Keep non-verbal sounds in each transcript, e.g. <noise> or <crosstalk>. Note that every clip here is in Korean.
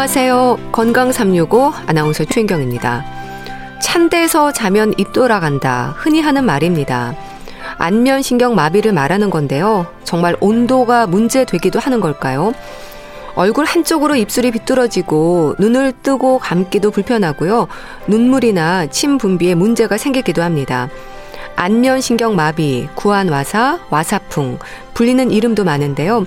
안녕하세요. 건강 365 아나운서 최인경입니다. 찬 데서 자면 입 돌아간다. 흔히 하는 말입니다. 안면신경 마비를 말하는 건데요. 정말 온도가 문제되기도 하는 걸까요? 얼굴 한쪽으로 입술이 비뚤어지고 눈을 뜨고 감기도 불편하고요. 눈물이나 침 분비에 문제가 생기기도 합니다. 안면신경 마비, 구안와사, 와사풍, 불리는 이름도 많은데요.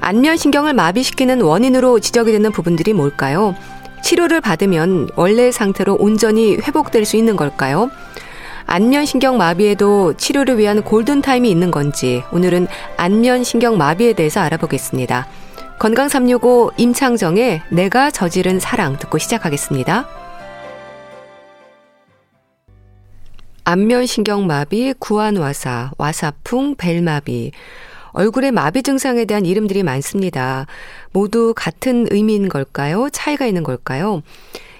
안면신경을 마비시키는 원인으로 지적이 되는 부분들이 뭘까요? 치료를 받으면 원래 상태로 온전히 회복될 수 있는 걸까요? 안면신경 마비에도 치료를 위한 골든타임이 있는 건지 오늘은 안면신경 마비에 대해서 알아보겠습니다. 건강 365 임창정의 내가 저지른 사랑 듣고 시작하겠습니다. 안면신경 마비, 구안와사, 와사풍, 벨마비. 얼굴의 마비 증상에 대한 이름들이 많습니다. 모두 같은 의미인 걸까요? 차이가 있는 걸까요?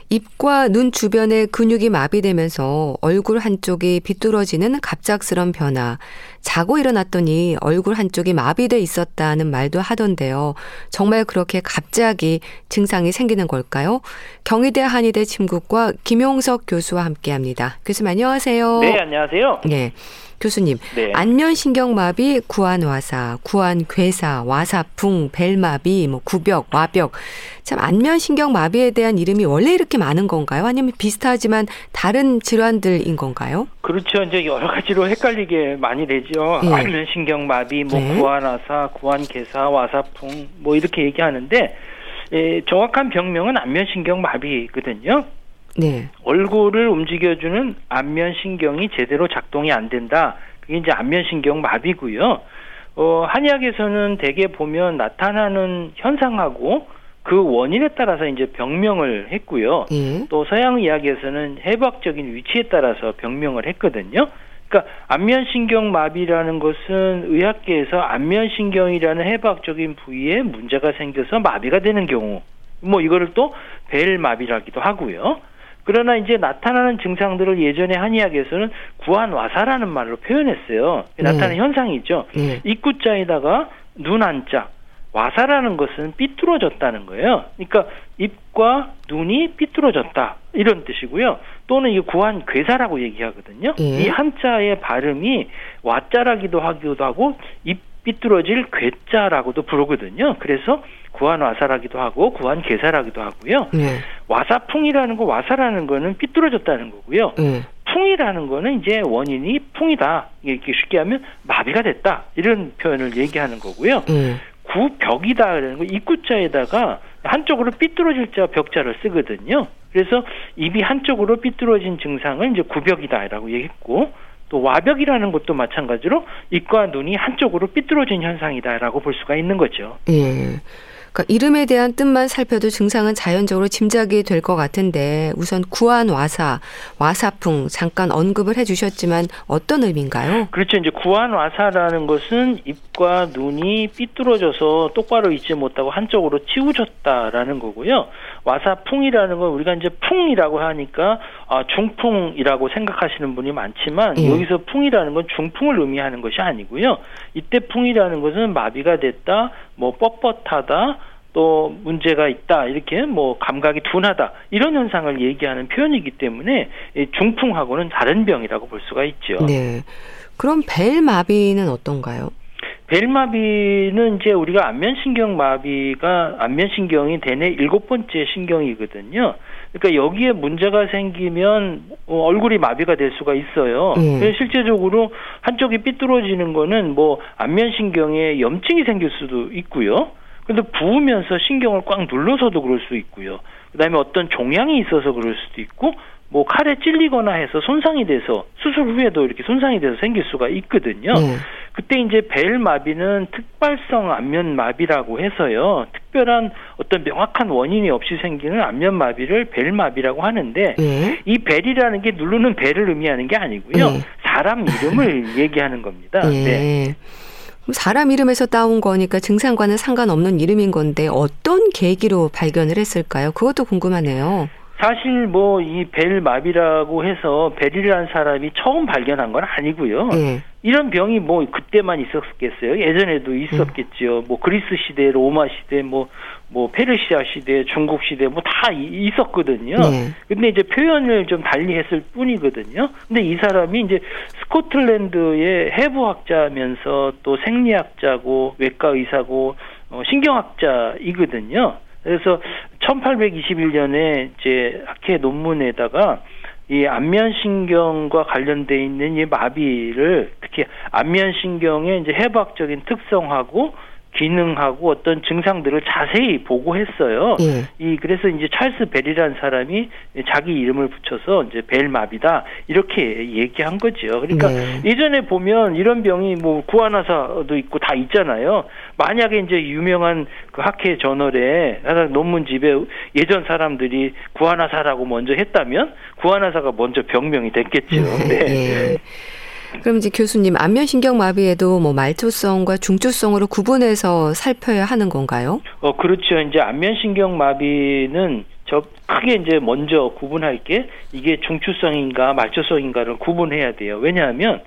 입과 눈 주변의 근육이 마비되면서 얼굴 한쪽이 비뚤어지는 갑작스런 변화. 자고 일어났더니 얼굴 한쪽이 마비돼 있었다는 말도 하던데요. 정말 그렇게 갑자기 증상이 생기는 걸까요? 경희대 한의대 침구과 김용석 교수와 함께 합니다. 교수님 안녕하세요. 네, 안녕하세요. 네. 교수님, 네. 안면신경마비, 구안와사, 구안괴사, 와사풍, 벨마비, 뭐 구벽, 와벽. 참 안면신경마비에 대한 이름이 원래 이렇게 많은 건가요? 아니면 비슷하지만 다른 질환들인 건가요? 그렇죠. 이제 여러 가지로 헷갈리게 많이 되죠. 네. 안면신경마비, 뭐 네. 구안와사, 구안괴사, 와사풍, 뭐 이렇게 얘기하는데 예, 정확한 병명은 안면신경마비거든요. 네. 얼굴을 움직여주는 안면 신경이 제대로 작동이 안 된다. 그게 이제 안면 신경 마비고요. 어, 한의학에서는 대개 보면 나타나는 현상하고 그 원인에 따라서 이제 병명을 했고요. 예. 또 서양 의학에서는 해부학적인 위치에 따라서 병명을 했거든요. 그러니까 안면신경 마비라는 것은 의학계에서 안면신경이라는 해부학적인 부위에 문제가 생겨서 마비가 되는 경우, 뭐 이거를 또 벨 마비라기도 하고요. 그러나 이제 나타나는 증상들을 예전에 한의학에서는 구안와사라는 말로 표현했어요. 네. 나타나는 현상이 있죠. 네. 입구자에다가 눈 한자, 와사라는 것은 삐뚤어졌다는 거예요. 그러니까 입과 눈이 삐뚤어졌다 이런 뜻이고요. 또는 이 구한 괴사라고 얘기하거든요. 예. 이 한자의 발음이 와자라기도 하기도 하고 입 삐뚤어질 괴자라고도 부르거든요. 그래서 구한 와사라기도 하고 구한계사라기도 하고요. 네. 와사풍이라는 거 와사라는 거는 삐뚤어졌다는 거고요. 네. 풍이라는 거는 이제 원인이 풍이다. 이렇게 쉽게 하면 마비가 됐다. 이런 표현을 얘기하는 거고요. 네. 구벽이다라는 거 입구자에다가 한쪽으로 삐뚤어질 자 벽자를 쓰거든요. 그래서 입이 한쪽으로 삐뚤어진 증상을 이제 구벽이다라고 얘기했고 또 와벽이라는 것도 마찬가지로 입과 눈이 한쪽으로 삐뚤어진 현상이다라고 볼 수가 있는 거죠. 예. 그러니까 이름에 대한 뜻만 살펴도 증상은 자연적으로 짐작이 될 것 같은데 우선 구안 와사, 와사풍 잠깐 언급을 해주셨지만 어떤 의미인가요? 그렇죠. 이제 구안 와사라는 것은 입과 눈이 삐뚤어져서 똑바로 있지 못하고 한쪽으로 치우쳤다라는 거고요. 와사풍이라는 건 우리가 이제 풍이라고 하니까 아, 중풍이라고 생각하시는 분이 많지만 예. 여기서 풍이라는 건 중풍을 의미하는 것이 아니고요. 이때 풍이라는 것은 마비가 됐다, 뭐 뻣뻣하다, 또 문제가 있다 이렇게 뭐 감각이 둔하다 이런 현상을 얘기하는 표현이기 때문에 중풍하고는 다른 병이라고 볼 수가 있죠. 네. 그럼 벨 마비는 어떤가요? 벨마비는 이제 우리가 안면신경 마비가 안면신경이 대뇌 일곱 번째 신경이거든요. 그러니까 여기에 문제가 생기면 어, 얼굴이 마비가 될 수가 있어요. 음. 실제적으로 한쪽이 삐뚤어지는 거는 뭐 안면신경에 염증이 생길 수도 있고요. 근데 부으면서 신경을 꽉 눌러서도 그럴 수 있고요. 그다음에 어떤 종양이 있어서 그럴 수도 있고 뭐 칼에 찔리거나 해서 손상이 돼서 수술 후에도 이렇게 손상이 돼서 생길 수가 있거든요. 네. 그때 이제 벨 마비는 특발성 안면 마비라고 해서요. 특별한 어떤 명확한 원인이 없이 생기는 안면 마비를 벨 마비라고 하는데 네. 이 벨이라는 게 누르는 벨을 의미하는 게 아니고요. 네. 사람 이름을 <laughs> 얘기하는 겁니다. 네. 네. 사람 이름에서 따온 거니까 증상과는 상관없는 이름인 건데 어떤 계기로 발견을 했을까요? 그것도 궁금하네요. 사실 뭐 이 벨 마비라고 해서 벨이라는 사람이 처음 발견한 건 아니고요. 네. 이런 병이 뭐 그때만 있었겠어요. 예전에도 있었겠죠. 음. 뭐 그리스 시대, 로마 시대, 뭐 뭐 페르시아 시대, 중국 시대 뭐 다 있었거든요. 네. 근데 이제 표현을 좀 달리 했을 뿐이거든요. 근데 이 사람이 이제 스코틀랜드의 해부학자면서 또 생리학자고 외과 의사고 어, 신경학자이거든요. 그래서 1821년에 이제 학회 논문에다가 이 안면신경과 관련돼 있는 이 마비를 특히 안면신경의 이제 해부학적인 특성하고 기능하고 어떤 증상들을 자세히 보고했어요. 예. 이 그래서 이제 찰스 벨이라는 사람이 자기 이름을 붙여서 이제 벨마비다 이렇게 얘기한 거죠. 그러니까 네. 예전에 보면 이런 병이 뭐 구안화사도 있고 다 있잖아요. 만약에 이제 유명한 그 학회 저널에 논문집에 예전 사람들이 구안화사라고 먼저 했다면 구안화사가 먼저 병명이 됐겠죠. 네. 네. 그럼 이제 교수님 안면신경 마비에도 뭐 말초성과 중추성으로 구분해서 살펴야 하는 건가요? 어 그렇죠. 이제 안면신경 마비는 저 크게 이제 먼저 구분할 게 이게 중추성인가 말초성인가를 구분해야 돼요. 왜냐하면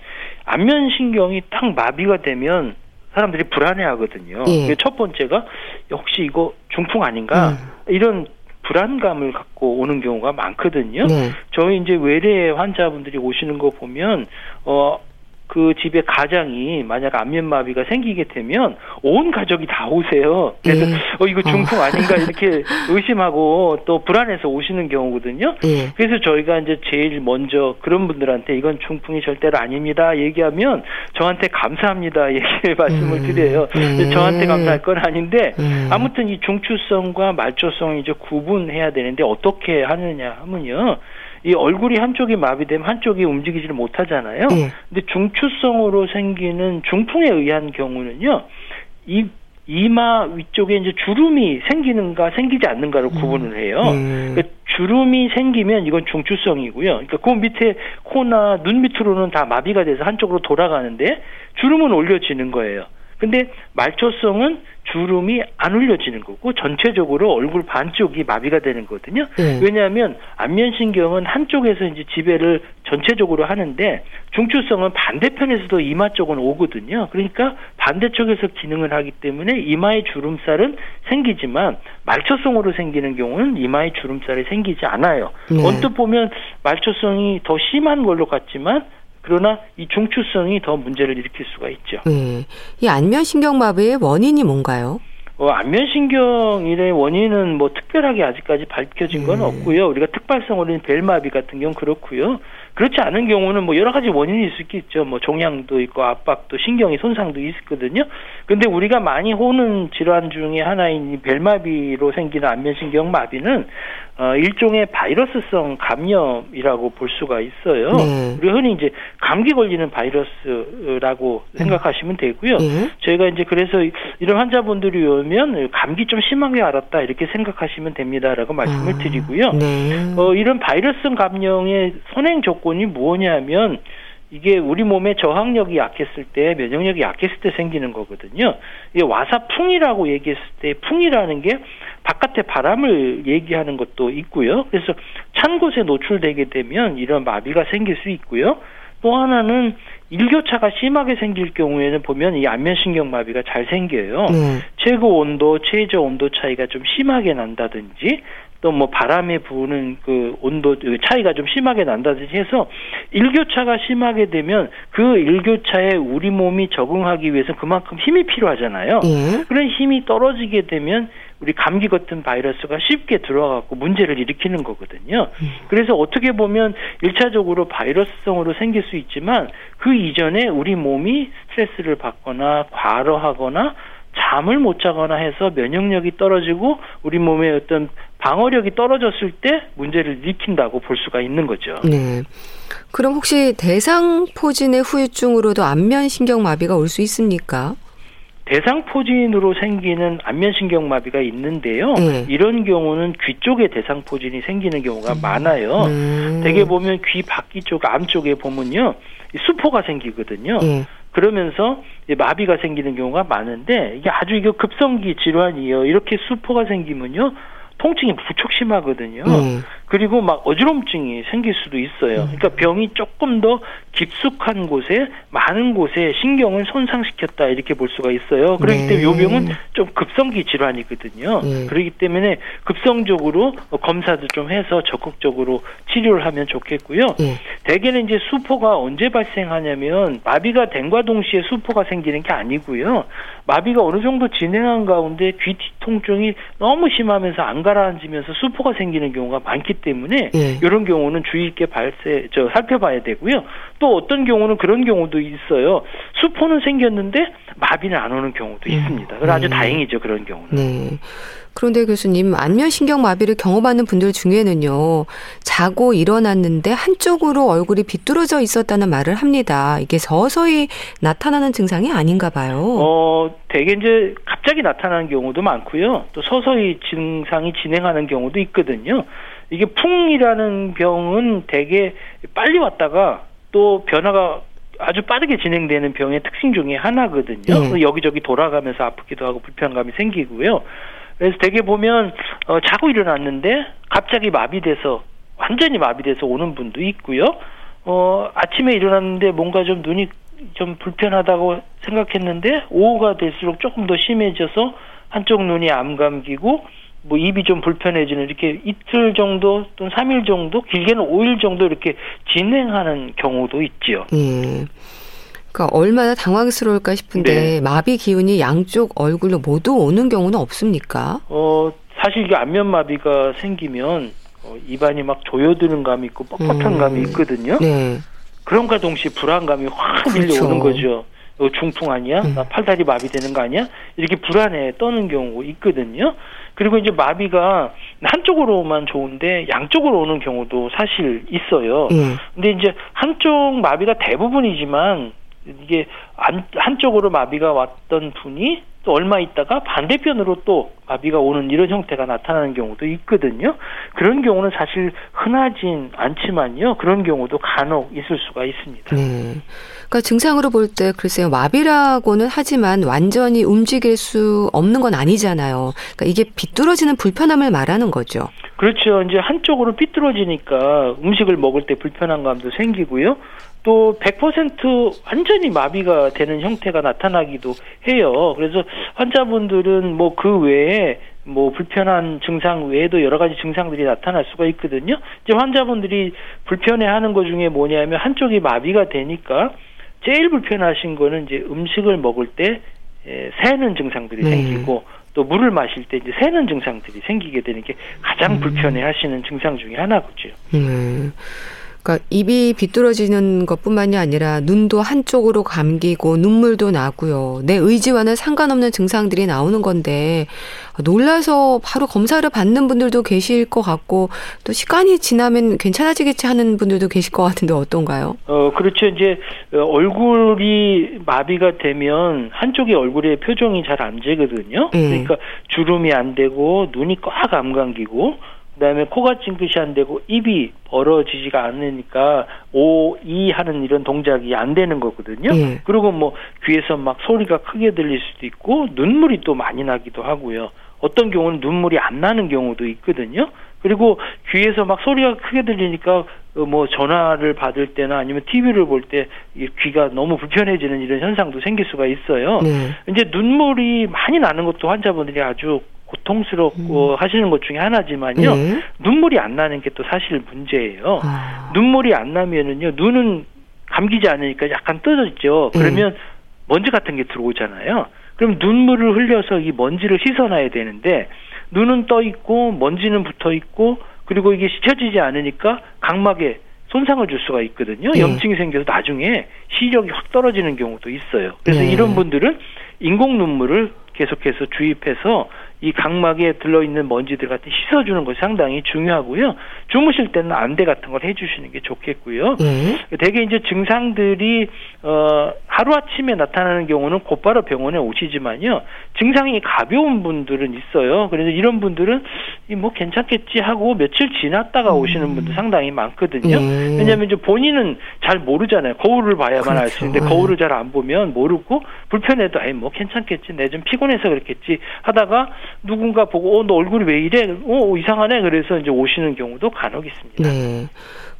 안면신경이 딱 마비가 되면 사람들이 불안해하거든요. 예. 첫 번째가 역시 이거 중풍 아닌가 음. 이런 불안감을 갖고 오는 경우가 많거든요. 네. 저희 이제 외래 환자분들이 오시는 거 보면 어 그 집에 가장이 만약 안면마비가 생기게 되면 온 가족이 다 오세요. 그래서 예. 어 이거 중풍 아닌가 이렇게 <laughs> 의심하고 또 불안해서 오시는 경우거든요. 예. 그래서 저희가 이제 제일 먼저 그런 분들한테 이건 중풍이 절대로 아닙니다. 얘기하면 저한테 감사합니다. <laughs> 얘기 말씀을 음. 드려요. 음. 저한테 감사할 건 아닌데 음. 아무튼 이 중추성과 말초성 이제 구분해야 되는데 어떻게 하느냐 하면요. 이 얼굴이 한쪽이 마비되면 한쪽이 움직이지를 못하잖아요. 예. 근데 중추성으로 생기는 중풍에 의한 경우는요. 이 이마 위쪽에 이제 주름이 생기는가 생기지 않는가를 음. 구분을 해요. 음. 그러니까 주름이 생기면 이건 중추성이고요. 그러니까 그 밑에 코나 눈 밑으로는 다 마비가 돼서 한쪽으로 돌아가는데 주름은 올려지는 거예요. 근데 말초성은 주름이 안 올려지는 거고 전체적으로 얼굴 반쪽이 마비가 되는 거거든요. 네. 왜냐하면 안면신경은 한쪽에서 이제 지배를 전체적으로 하는데 중추성은 반대편에서도 이마 쪽은 오거든요. 그러니까 반대쪽에서 기능을 하기 때문에 이마의 주름살은 생기지만 말초성으로 생기는 경우는 이마의 주름살이 생기지 않아요. 네. 언뜻 보면 말초성이 더 심한 걸로 같지만 그러나 이 중추성이 더 문제를 일으킬 수가 있죠. 네. 이 안면신경마비의 원인이 뭔가요? 어, 안면신경의 원인은 뭐 특별하게 아직까지 밝혀진 건 음. 없고요. 우리가 특발성으로는 벨마비 같은 경우 그렇고요. 그렇지 않은 경우는 뭐 여러 가지 원인이 있을 수 있죠. 뭐 종양도 있고 압박도 신경이 손상도 있거든요. 근데 우리가 많이 호는 질환 중에 하나인 이 벨마비로 생기는 안면신경 마비는 어, 일종의 바이러스성 감염이라고 볼 수가 있어요. 네. 우리 흔히 이제 감기 걸리는 바이러스라고 음. 생각하시면 되고요. 네. 저희가 이제 그래서 이런 환자분들이 오면 감기 좀 심하게 알았다 이렇게 생각하시면 됩니다라고 말씀을 아, 드리고요. 네. 어, 이런 바이러스성 감염의 선행 조건 이 뭐냐면 이게 우리 몸의 저항력이 약했을 때 면역력이 약했을 때 생기는 거거든요. 이게 와사풍이라고 얘기했을 때 풍이라는 게 바깥에 바람을 얘기하는 것도 있고요. 그래서 찬 곳에 노출되게 되면 이런 마비가 생길 수 있고요. 또 하나는 일교차가 심하게 생길 경우에는 보면 이 안면신경 마비가 잘 생겨요. 네. 최고 온도, 최저 온도 차이가 좀 심하게 난다든지 또 뭐 바람에 부는 그 온도 차이가 좀 심하게 난다든지 해서 일교차가 심하게 되면 그 일교차에 우리 몸이 적응하기 위해서 그만큼 힘이 필요하잖아요. 예. 그런 힘이 떨어지게 되면 우리 감기 같은 바이러스가 쉽게 들어가고 문제를 일으키는 거거든요. 음. 그래서 어떻게 보면 일차적으로 바이러스성으로 생길 수 있지만 그 이전에 우리 몸이 스트레스를 받거나 과로하거나 잠을 못 자거나 해서 면역력이 떨어지고 우리 몸의 어떤 방어력이 떨어졌을 때 문제를 일으킨다고 볼 수가 있는 거죠. 네. 그럼 혹시 대상포진의 후유증으로도 안면신경마비가 올 수 있습니까? 대상포진으로 생기는 안면신경마비가 있는데요. 네. 이런 경우는 귀 쪽에 대상포진이 생기는 경우가 음. 많아요. 음. 대개 보면 귀 바퀴 쪽, 암 쪽에 보면요. 수포가 생기거든요. 네. 그러면서 마비가 생기는 경우가 많은데 이게 아주 이게 급성기 질환이에요. 이렇게 수포가 생기면요. 통증이 무척 심하거든요. 음. 그리고 막 어지럼증이 생길 수도 있어요. 음. 그러니까 병이 조금 더 깊숙한 곳에 많은 곳에 신경을 손상시켰다 이렇게 볼 수가 있어요. 그렇기 네. 때문에 요 병은 좀 급성기 질환이거든요. 네. 그렇기 때문에 급성적으로 검사도 좀 해서 적극적으로 치료를 하면 좋겠고요. 네. 대개는 이제 수포가 언제 발생하냐면 마비가 된과 동시에 수포가 생기는 게 아니고요. 마비가 어느 정도 진행한 가운데 귀 통증이 너무 심하면서 안 가라앉으면서 수포가 생기는 경우가 많기 때문에 예. 이런 경우는 주의 있게 발세 저 살펴봐야 되고요. 또 어떤 경우는 그런 경우도 있어요. 수포는 생겼는데 마비는 안 오는 경우도 음. 있습니다. 그래서 아주 네. 다행이죠 그런 경우는. 네. 그런데 교수님 안면신경 마비를 경험하는 분들 중에는요 자고 일어났는데 한쪽으로 얼굴이 비뚤어져 있었다는 말을 합니다. 이게 서서히 나타나는 증상이 아닌가 봐요. 어, 대개 이제 갑자기 나타나는 경우도 많고요. 또 서서히 증상이 진행하는 경우도 있거든요. 이게 풍이라는 병은 대개 빨리 왔다가 또 변화가 아주 빠르게 진행되는 병의 특징 중에 하나거든요. 네. 여기저기 돌아가면서 아프기도 하고 불편감이 생기고요. 그래서 대개 보면 어, 자고 일어났는데 갑자기 마비돼서 완전히 마비돼서 오는 분도 있고요. 어, 아침에 일어났는데 뭔가 좀 눈이 좀 불편하다고 생각했는데 오후가 될수록 조금 더 심해져서 한쪽 눈이 암 감기고 뭐 입이 좀 불편해지는 이렇게 이틀 정도 또는 3일 정도 길게는 5일 정도 이렇게 진행하는 경우도 있지요. 예. 그러니까 얼마나 당황스러울까 싶은데 네. 마비 기운이 양쪽 얼굴로 모두 오는 경우는 없습니까? 어 사실 이게 안면 마비가 생기면 어, 입안이 막 조여드는 감이 있고 뻣뻣한 음. 감이 있거든요. 네. 그런가 동시에 불안감이 확 그렇죠. 밀려오는 거죠. 어, 중풍 아니야? 음. 나 팔다리 마비되는 거 아니야? 이렇게 불안해 떠는 경우 있거든요. 그리고 이제 마비가 한쪽으로만 좋은데 양쪽으로 오는 경우도 사실 있어요. 음. 근데 이제 한쪽 마비가 대부분이지만 이게 안, 한쪽으로 마비가 왔던 분이 또 얼마 있다가 반대편으로 또 마비가 오는 이런 형태가 나타나는 경우도 있거든요. 그런 경우는 사실 흔하진 않지만요. 그런 경우도 간혹 있을 수가 있습니다. 네. 그러니까 증상으로 볼 때 글쎄요. 마비라고는 하지만 완전히 움직일 수 없는 건 아니잖아요. 그러니까 이게 비뚤어지는 불편함을 말하는 거죠. 그렇죠. 이제 한쪽으로 삐뚤어지니까 음식을 먹을 때 불편한 감도 생기고요. 또 100% 완전히 마비가 되는 형태가 나타나기도 해요. 그래서 환자분들은 뭐 그 외에 뭐 불편한 증상 외에도 여러 가지 증상들이 나타날 수가 있거든요. 이제 환자분들이 불편해하는 것 중에 뭐냐면 한쪽이 마비가 되니까 제일 불편하신 거는 이제 음식을 먹을 때 새는 증상들이 네. 생기고 또 물을 마실 때 이제 새는 증상들이 생기게 되는 게 가장 음. 불편해하시는 증상 중에 하나거죠. 음. 그러니까 입이 비뚤어지는 것뿐만이 아니라 눈도 한쪽으로 감기고 눈물도 나고요. 내 의지와는 상관없는 증상들이 나오는 건데 놀라서 바로 검사를 받는 분들도 계실 것 같고 또 시간이 지나면 괜찮아지겠지 하는 분들도 계실 것 같은데 어떤가요? 어 그렇죠. 이제 얼굴이 마비가 되면 한쪽의 얼굴의 표정이 잘안 재거든요. 네. 그러니까 주름이 안 되고 눈이 꽉 안 감기고 그다음에 코가 찡긋이 안 되고 입이 벌어지지가 않으니까 오, 이 하는 이런 동작이 안 되는 거거든요. 예. 그리고 뭐 귀에서 막 소리가 크게 들릴 수도 있고 눈물이 또 많이 나기도 하고요. 어떤 경우는 눈물이 안 나는 경우도 있거든요. 그리고 귀에서 막 소리가 크게 들리니까 어, 뭐 전화를 받을 때나 아니면 TV를 볼 때 귀가 너무 불편해지는 이런 현상도 생길 수가 있어요. 네. 이제 눈물이 많이 나는 것도 환자분들이 아주 고통스럽고 음. 하시는 것 중에 하나지만요. 네. 눈물이 안 나는 게 또 사실 문제예요. 아. 눈물이 안 나면은요. 눈은 감기지 않으니까 약간 떠졌죠. 네. 그러면 네. 먼지 같은 게 들어오잖아요. 그럼 눈물을 흘려서 이 먼지를 씻어놔야 되는데 눈은 떠 있고 먼지는 붙어 있고 그리고 이게 씻혀지지 않으니까 각막에 손상을 줄 수가 있거든요. 네. 염증이 생겨서 나중에 시력이 확 떨어지는 경우도 있어요. 그래서 네. 이런 분들은 인공 눈물을 계속해서 주입해서 이 각막에 들러있는 먼지들 같은 씻어주는 것이 상당히 중요하고요. 주무실 때는 안대 같은 걸 해주시는 게 좋겠고요. 네. 대개 이제 증상들이 어 하루 아침에 나타나는 경우는 곧바로 병원에 오시지만요. 증상이 가벼운 분들은 있어요. 그래서 이런 분들은 뭐 괜찮겠지 하고 며칠 지났다가 음. 오시는 분도 상당히 많거든요. 예. 왜냐하면 이제 본인은 잘 모르잖아요. 거울을 봐야만 그렇죠. 알수 있는데 거울을 잘 안 보면 모르고 불편해도 아이 뭐 괜찮겠지. 내 좀 피곤해서 그렇겠지 하다가 누군가 보고 어 너 얼굴이 왜 이래? 어 이상하네. 그래서 이제 오시는 경우도 간혹 있습니다. 네.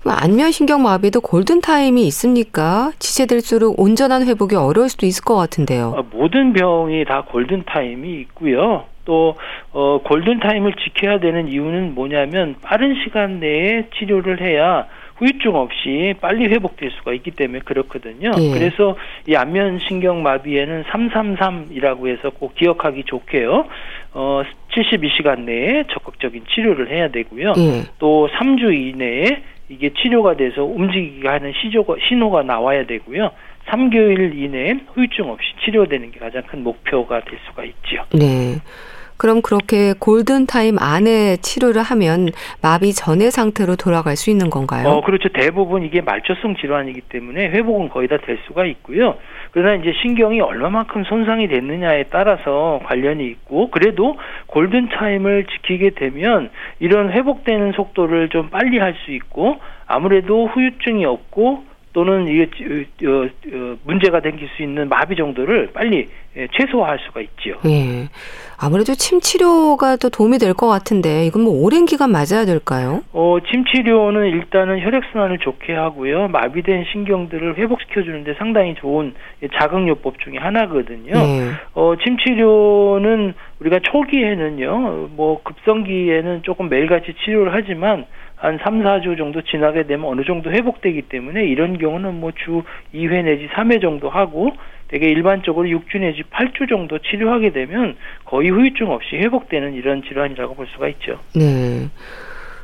안면신경마비도 골든타임이 있습니까? 지체될수록 온전한 회복이 어려울 수도 있을 것 같은데요. 아, 모든 병이 다 골든타임이 있고요. 또 어, 골든타임을 지켜야 되는 이유는 뭐냐면 빠른 시간 내에 치료를 해야 후유증 없이 빨리 회복될 수가 있기 때문에 그렇거든요. 예. 그래서 이 안면 신경 마비에는 333이라고 해서 꼭 기억하기 좋게요. 어, 72시간 내에 적극적인 치료를 해야 되고요. 예. 또 3주 이내에 이게 치료가 돼서 움직이게 하는 시조가, 신호가 나와야 되고요. 3개월 이내에 후유증 없이 치료되는 게 가장 큰 목표가 될 수가 있죠. 네. 그럼 그렇게 골든 타임 안에 치료를 하면 마비 전의 상태로 돌아갈 수 있는 건가요? 어, 그렇죠. 대부분 이게 말초성 질환이기 때문에 회복은 거의 다 될 수가 있고요. 그러나 이제 신경이 얼마만큼 손상이 됐느냐에 따라서 관련이 있고 그래도 골든 타임을 지키게 되면 이런 회복되는 속도를 좀 빨리 할 수 있고 아무래도 후유증이 없고 또는 이게 어, 어, 문제가 생길 수 있는 마비 정도를 빨리 예, 최소화할 수가 있지요. 예. 아무래도 침 치료가 더 도움이 될 것 같은데 이건 뭐 오랜 기간 맞아야 될까요? 어, 침 치료는 일단은 혈액 순환을 좋게 하고요. 마비된 신경들을 회복시켜 주는데 상당히 좋은 자극요법 중에 하나거든요. 예. 어, 침 치료는 우리가 초기에는요. 뭐 급성기에는 조금 매일같이 치료를 하지만 한 3, 4주 정도 지나게 되면 어느 정도 회복되기 때문에 이런 경우는 뭐 주 2회 내지 3회 정도 하고 되게 일반적으로 6주 내지 8주 정도 치료하게 되면 거의 후유증 없이 회복되는 이런 질환이라고 볼 수가 있죠. 네.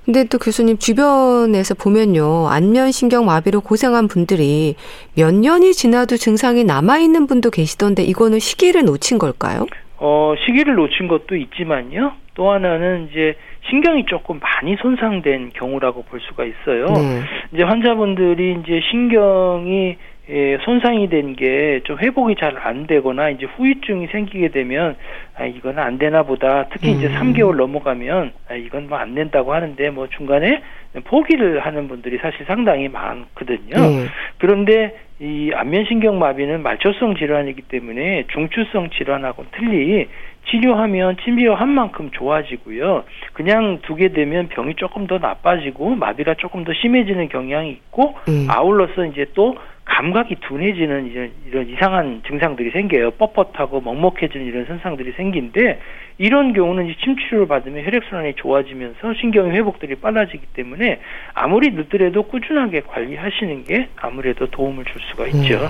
근데 또 교수님 주변에서 보면요. 안면신경 마비로 고생한 분들이 몇 년이 지나도 증상이 남아있는 분도 계시던데 이거는 시기를 놓친 걸까요? 어, 시기를 놓친 것도 있지만요. 또 하나는 이제 신경이 조금 많이 손상된 경우라고 볼 수가 있어요. 네. 이제 환자분들이 이제 신경이 예, 손상이 된 게 좀 회복이 잘 안 되거나 이제 후유증이 생기게 되면 아 이건 안 되나 보다. 특히 음. 이제 3개월 넘어가면 아 이건 뭐 안 된다고 하는데 뭐 중간에 포기를 하는 분들이 사실 상당히 많거든요. 음. 그런데 이 안면신경 마비는 말초성 질환이기 때문에 중추성 질환하고는 틀리 치료하면 침비어한 만큼 좋아지고요. 그냥 두게 되면 병이 조금 더 나빠지고 마비가 조금 더 심해지는 경향이 있고 음. 아울러서 이제 또 감각이 둔해지는 이런, 이런 이상한 증상들이 생겨요. 뻣뻣하고 먹먹해지는 이런 현상들이 생긴데 이런 경우는 이제 침치료를 받으면 혈액순환이 좋아지면서 신경의 회복들이 빨라지기 때문에 아무리 늦더라도 꾸준하게 관리하시는 게 아무래도 도움을 줄 수가 있죠. 음.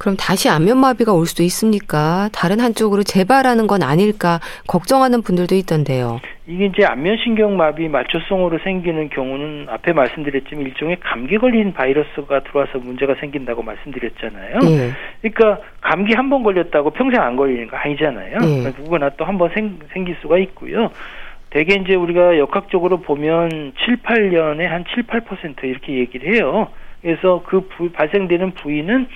그럼 다시 안면마비가 올 수도 있습니까? 다른 한쪽으로 재발하는 건 아닐까 걱정하는 분들도 있던데요. 이게 이제 안면신경마비 말초성으로 생기는 경우는 앞에 말씀드렸지만 일종의 감기 걸린 바이러스가 들어와서 문제가 생긴다고 말씀드렸잖아요. 네. 그러니까 감기 한 번 걸렸다고 평생 안 걸리는 거 아니잖아요. 네. 누구나 또 한 번 생길 수가 있고요. 대개 이제 우리가 역학적으로 보면 7, 8년에 한 7, 8% 이렇게 얘기를 해요. 그래서 그 부, 발생되는 부위는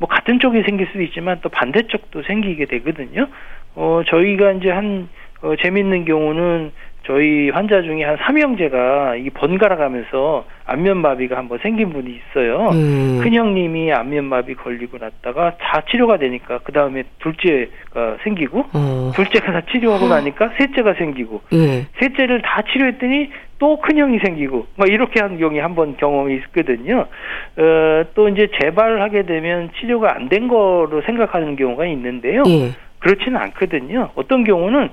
뭐 같은 쪽이 생길 수도 있지만 또 반대쪽도 생기게 되거든요. 어, 저희가 이제 한, 어, 재밌는 경우는 저희 환자 중에 한 3형제가 이 번갈아 가면서 안면마비가 한번 생긴 분이 있어요. 음. 큰형님이 안면마비 걸리고 났다가 다 치료가 되니까 그 다음에 둘째가 생기고 어. 둘째가 다 치료하고 나니까 셋째가 생기고 음. 셋째를 다 치료했더니 또 큰형이 생기고 뭐 이렇게 한 경우에 한번 경험이 있거든요. 어, 또 이제 재발하게 되면 치료가 안 된 거로 생각하는 경우가 있는데요. 예. 그렇지는 않거든요. 어떤 경우는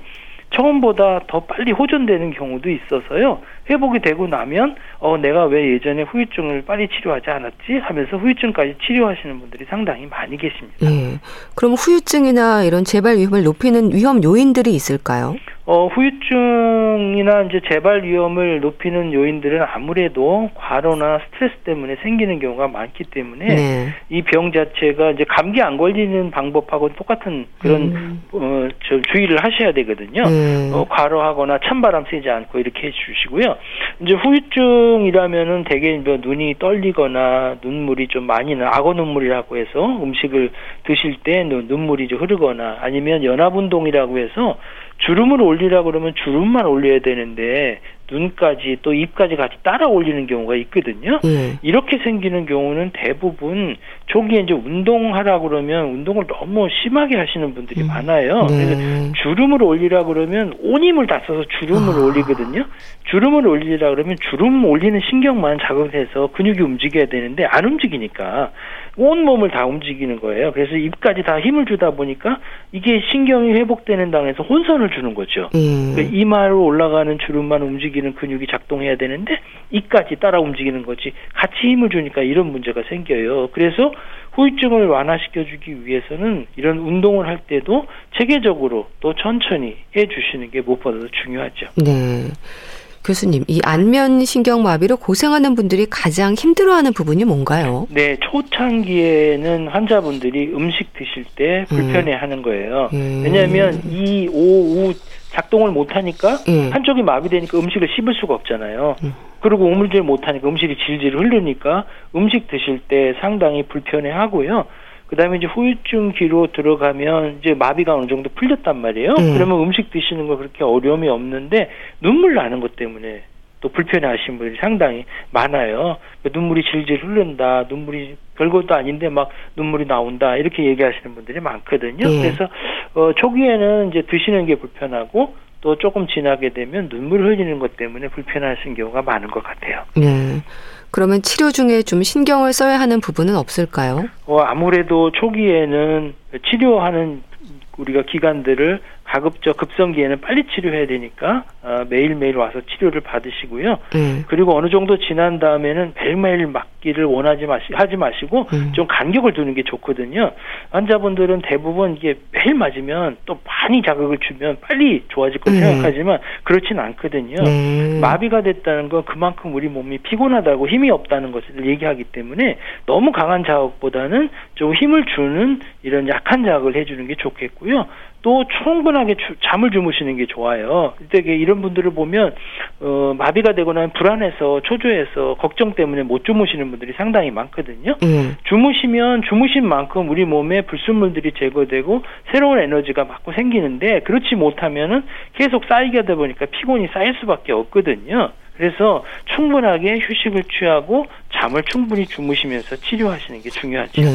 처음보다 더 빨리 호전되는 경우도 있어서요. 회복이 되고 나면 어 내가 왜 예전에 후유증을 빨리 치료하지 않았지 하면서 후유증까지 치료하시는 분들이 상당히 많이 계십니다. 예. 그럼 후유증이나 이런 재발 위험을 높이는 위험 요인들이 있을까요? 어, 후유증이나 이제 재발 위험을 높이는 요인들은 아무래도 과로나 스트레스 때문에 생기는 경우가 많기 때문에 네. 이병 자체가 이제 감기 안 걸리는 방법하고 똑같은 그런 음. 어, 저 주의를 하셔야 되거든요. 음. 어, 과로하거나 찬바람 쐬지 않고 이렇게 해 주시고요. 이제 후유증이라면은 대개 뭐 눈이 떨리거나 눈물이 좀 많이 나 악어 눈물이라고 해서 음식을 드실 때 눈물이 좀 흐르거나 아니면 연합 운동이라고 해서 주름을 올리라 그러면 주름만 올려야 되는데 눈까지 또 입까지 같이 따라 올리는 경우가 있거든요. 네. 이렇게 생기는 경우는 대부분 초기에 이제 운동하라 그러면 운동을 너무 심하게 하시는 분들이 음. 많아요. 네. 그래서 주름을 올리라 그러면 온 힘을 다 써서 주름을 아. 올리거든요. 주름을 올리라 그러면 주름 올리는 신경만 자극해서 근육이 움직여야 되는데 안 움직이니까 온 몸을 다 움직이는 거예요. 그래서 입까지 다 힘을 주다 보니까 이게 신경이 회복되는 당에서 혼선을 주는 거죠. 음. 그러니까 이마로 올라가는 주름만 움직이는 근육이 작동해야 되는데 입까지 따라 움직이는 거지 같이 힘을 주니까 이런 문제가 생겨요. 그래서 후유증을 완화시켜 주기 위해서는 이런 운동을 할 때도 체계적으로 또 천천히 해 주시는 게 무엇보다도 중요하죠. 네. 교수님, 이 안면 신경 마비로 고생하는 분들이 가장 힘들어하는 부분이 뭔가요? 네, 초창기에는 환자분들이 음식 드실 때 불편해하는 거예요. 음. 왜냐하면 이, 오, 우 작동을 못하니까 음. 한쪽이 마비되니까 음식을 씹을 수가 없잖아요. 음. 그리고 우물질 못하니까 음식이 질질 흐르니까 음식 드실 때 상당히 불편해하고요. 그다음에 이제 후유증 기로 들어가면 이제 마비가 어느 정도 풀렸단 말이에요. 음. 그러면 음식 드시는 거 그렇게 어려움이 없는데 눈물 나는 것 때문에 또 불편해하시는 분들이 상당히 많아요. 눈물이 질질 흐른다, 눈물이 별것도 아닌데 막 눈물이 나온다 이렇게 얘기하시는 분들이 많거든요. 네. 그래서 어, 초기에는 이제 드시는 게 불편하고 또 조금 지나게 되면 눈물 흘리는 것 때문에 불편하신 경우가 많은 것 같아요. 네. 그러면 치료 중에 좀 신경을 써야 하는 부분은 없을까요? 어, 아무래도 초기에는 치료하는 우리가 기관들을 가급적 급성기에는 빨리 치료해야 되니까 어, 매일매일 와서 치료를 받으시고요. 음. 그리고 어느 정도 지난 다음에는 매일매일 맞기를 원하지 마시 하지 마시고 음. 좀 간격을 두는 게 좋거든요. 환자분들은 대부분 이게 매일 맞으면 또 많이 자극을 주면 빨리 좋아질 거 음. 생각하지만 그렇지는 않거든요. 네. 마비가 됐다는 건 그만큼 우리 몸이 피곤하다고 힘이 없다는 것을 얘기하기 때문에 너무 강한 자극보다는 좀 힘을 주는 이런 약한 자극을 해주는 게 좋겠고요. 또 충분하게 주, 잠을 주무시는 게 좋아요. 되게 이런 분들을 보면 어, 마비가 되거나 불안해서 초조해서 걱정 때문에 못 주무시는 분들이 상당히 많거든요. 음. 주무시면 주무신 만큼 우리 몸에 불순물들이 제거되고 새로운 에너지가 막고 생기는데 그렇지 못하면은 계속 쌓이게 되다 보니까 피곤이 쌓일 수밖에 없거든요. 그래서 충분하게 휴식을 취하고 잠을 충분히 주무시면서 치료하시는 게 중요하죠. 네.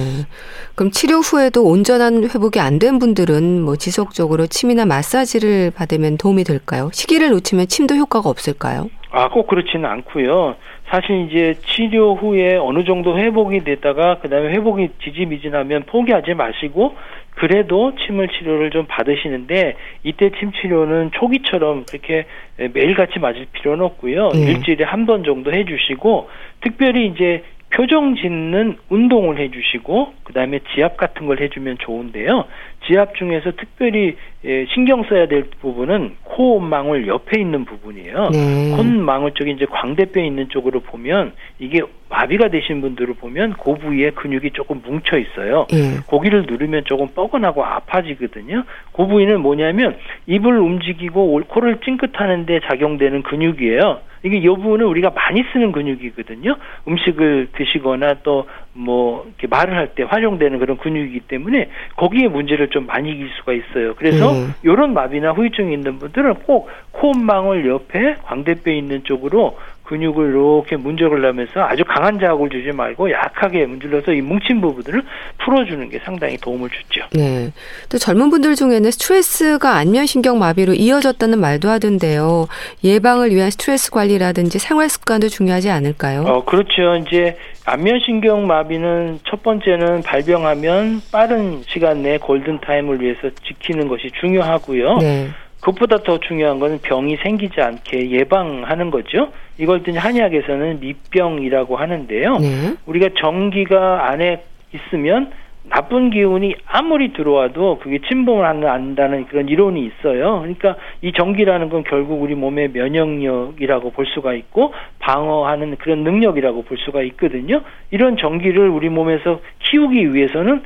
그럼 치료 후에도 온전한 회복이 안 된 분들은 뭐 지속적으로 침이나 마사지를 받으면 도움이 될까요? 시기를 놓치면 침도 효과가 없을까요? 아, 꼭 그렇지는 않고요. 사실 이제 치료 후에 어느 정도 회복이 됐다가 그다음에 회복이 지지미진하면 포기하지 마시고 그래도 침을 치료를 좀 받으시는데 이때 침 치료는 초기처럼 그렇게 매일같이 맞을 필요는 없고요. 네. 일주일에 한 번 정도 해 주시고 특별히 이제 표정 짓는 운동을 해 주시고 그다음에 지압 같은 걸 해 주면 좋은데요. 지압 중에서 특별히 예, 신경 써야 될 부분은 코망울 옆에 있는 부분이에요. 네. 콧망울 쪽이 이제 광대뼈 있는 쪽으로 보면 이게 마비가 되신 분들을 보면 그 부위에 근육이 조금 뭉쳐 있어요. 네. 고기를 누르면 조금 뻐근하고 아파지거든요. 그 부위는 뭐냐면 입을 움직이고 코를 찡긋하는데 작용되는 근육이에요. 이게 이 부분은 우리가 많이 쓰는 근육이거든요. 음식을 드시거나 또 뭐 이렇게 말을 할 때 활용되는 그런 근육이기 때문에 거기에 문제를 좀 많이 이길 수가 있어요. 그래서 음. 이런 마비나 후유증이 있는 분들은 꼭 코망울 옆에 광대뼈 있는 쪽으로 근육을 이렇게 문적을 하면서 아주 강한 자극을 주지 말고 약하게 문질러서 이 뭉친 부분들을 풀어주는 게 상당히 도움을 주죠. 네. 또 젊은 분들 중에는 스트레스가 안면신경 마비로 이어졌다는 말도 하던데요. 예방을 위한 스트레스 관리라든지 생활 습관도 중요하지 않을까요? 어, 그렇죠. 이제 안면신경 마비는 첫 번째는 발병하면 빠른 시간 내에 골든 타임을 위해서 지키는 것이 중요하고요. 네. 그것보다 더 중요한 것은 병이 생기지 않게 예방하는 거죠. 이거는 한의학에서는 미병이라고 하는데요. 네. 우리가 전기가 안에 있으면 나쁜 기운이 아무리 들어와도 그게 침범을 한다는 그런 이론이 있어요. 그러니까 이 전기라는 건 결국 우리 몸의 면역력이라고 볼 수가 있고 방어하는 그런 능력이라고 볼 수가 있거든요. 이런 전기를 우리 몸에서 키우기 위해서는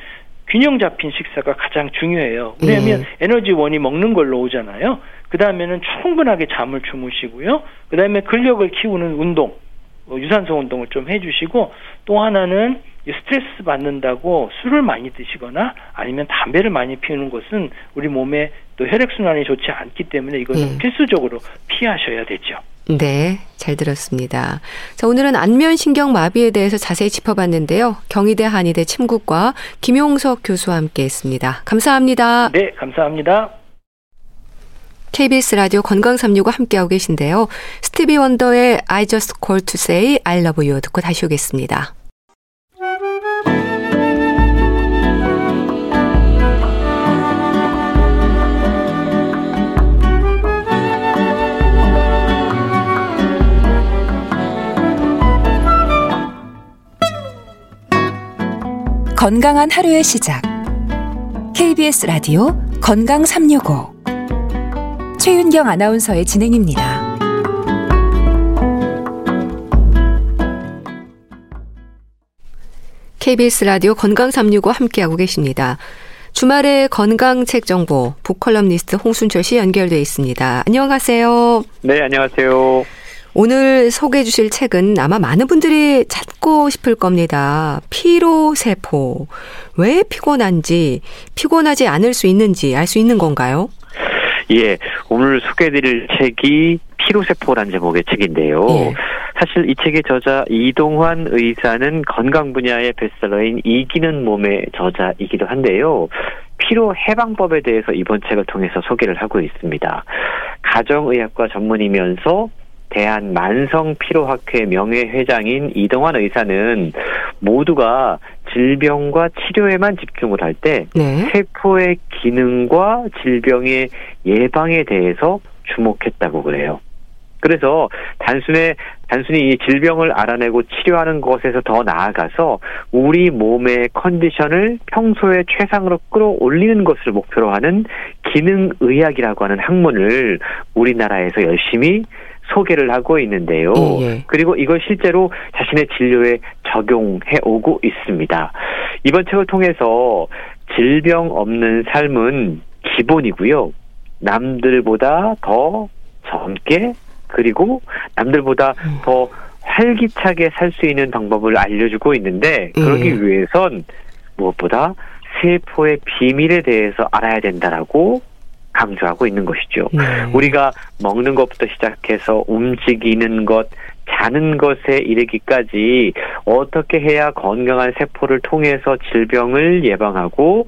균형 잡힌 식사가 가장 중요해요. 왜냐하면 네. 에너지원이 먹는 걸로 오잖아요. 그 다음에는 충분하게 잠을 주무시고요. 그 다음에 근력을 키우는 운동, 어, 유산소 운동을 좀 해주시고 또 하나는 스트레스 받는다고 술을 많이 드시거나 아니면 담배를 많이 피우는 것은 우리 몸에 또 혈액순환이 좋지 않기 때문에 이것은 네. 필수적으로 피하셔야 되죠. 네, 잘 들었습니다. 자, 오늘은 안면신경 마비에 대해서 자세히 짚어봤는데요. 경희대 한의대 침구과 김용석 교수와 함께 했습니다. 감사합니다. 네, 감사합니다. KBS 라디오 건강365 함께하고 계신데요. 스티비 원더의 I just call to say I love you 듣고 다시 오겠습니다. 건강한 하루의 시작. KBS 라디오 건강 365. 최윤경 아나운서의 진행입니다. KBS 라디오 건강 365 함께하고 계십니다. 주말의 건강 책 정보 북컬럼니스트 홍순철 씨 연결돼 있습니다. 안녕하세요. 네, 안녕하세요. 오늘 소개해 주실 책은 아마 많은 분들이 찾고 싶을 겁니다. 피로세포. 왜 피곤한지, 피곤하지 않을 수 있는지 알 수 있는 건가요? 예, 오늘 소개해드릴 책이 피로세포란 제목의 책인데요. 예. 사실 이 책의 저자 이동환 의사는 건강 분야의 베스트셀러인 이기는 몸의 저자이기도 한데요. 피로 해방법에 대해서 이번 책을 통해서 소개를 하고 있습니다. 가정의학과 전문이면서 대한 만성피로학회 명예회장인 이동환 의사는 모두가 질병과 치료에만 집중을 할때 네. 세포의 기능과 질병의 예방에 대해서 주목했다고 그래요. 그래서 단순히 단순히 이 질병을 알아내고 치료하는 것에서 더 나아가서 우리 몸의 컨디션을 평소에 최상으로 끌어올리는 것을 목표로 하는 기능 의학이라고 하는 학문을 우리나라에서 열심히 소개를 하고 있는데요. 예, 예. 그리고 이걸 실제로 자신의 진료에 적용해 오고 있습니다. 이번 책을 통해서 질병 없는 삶은 기본이고요. 남들보다 더 젊게 그리고 남들보다 음. 더 활기차게 살 수 있는 방법을 알려주고 있는데 그러기 예. 위해선 무엇보다 세포의 비밀에 대해서 알아야 된다라고 강조하고 있는 것이죠. 네. 우리가 먹는 것부터 시작해서 움직이는 것, 자는 것에 이르기까지 어떻게 해야 건강한 세포를 통해서 질병을 예방하고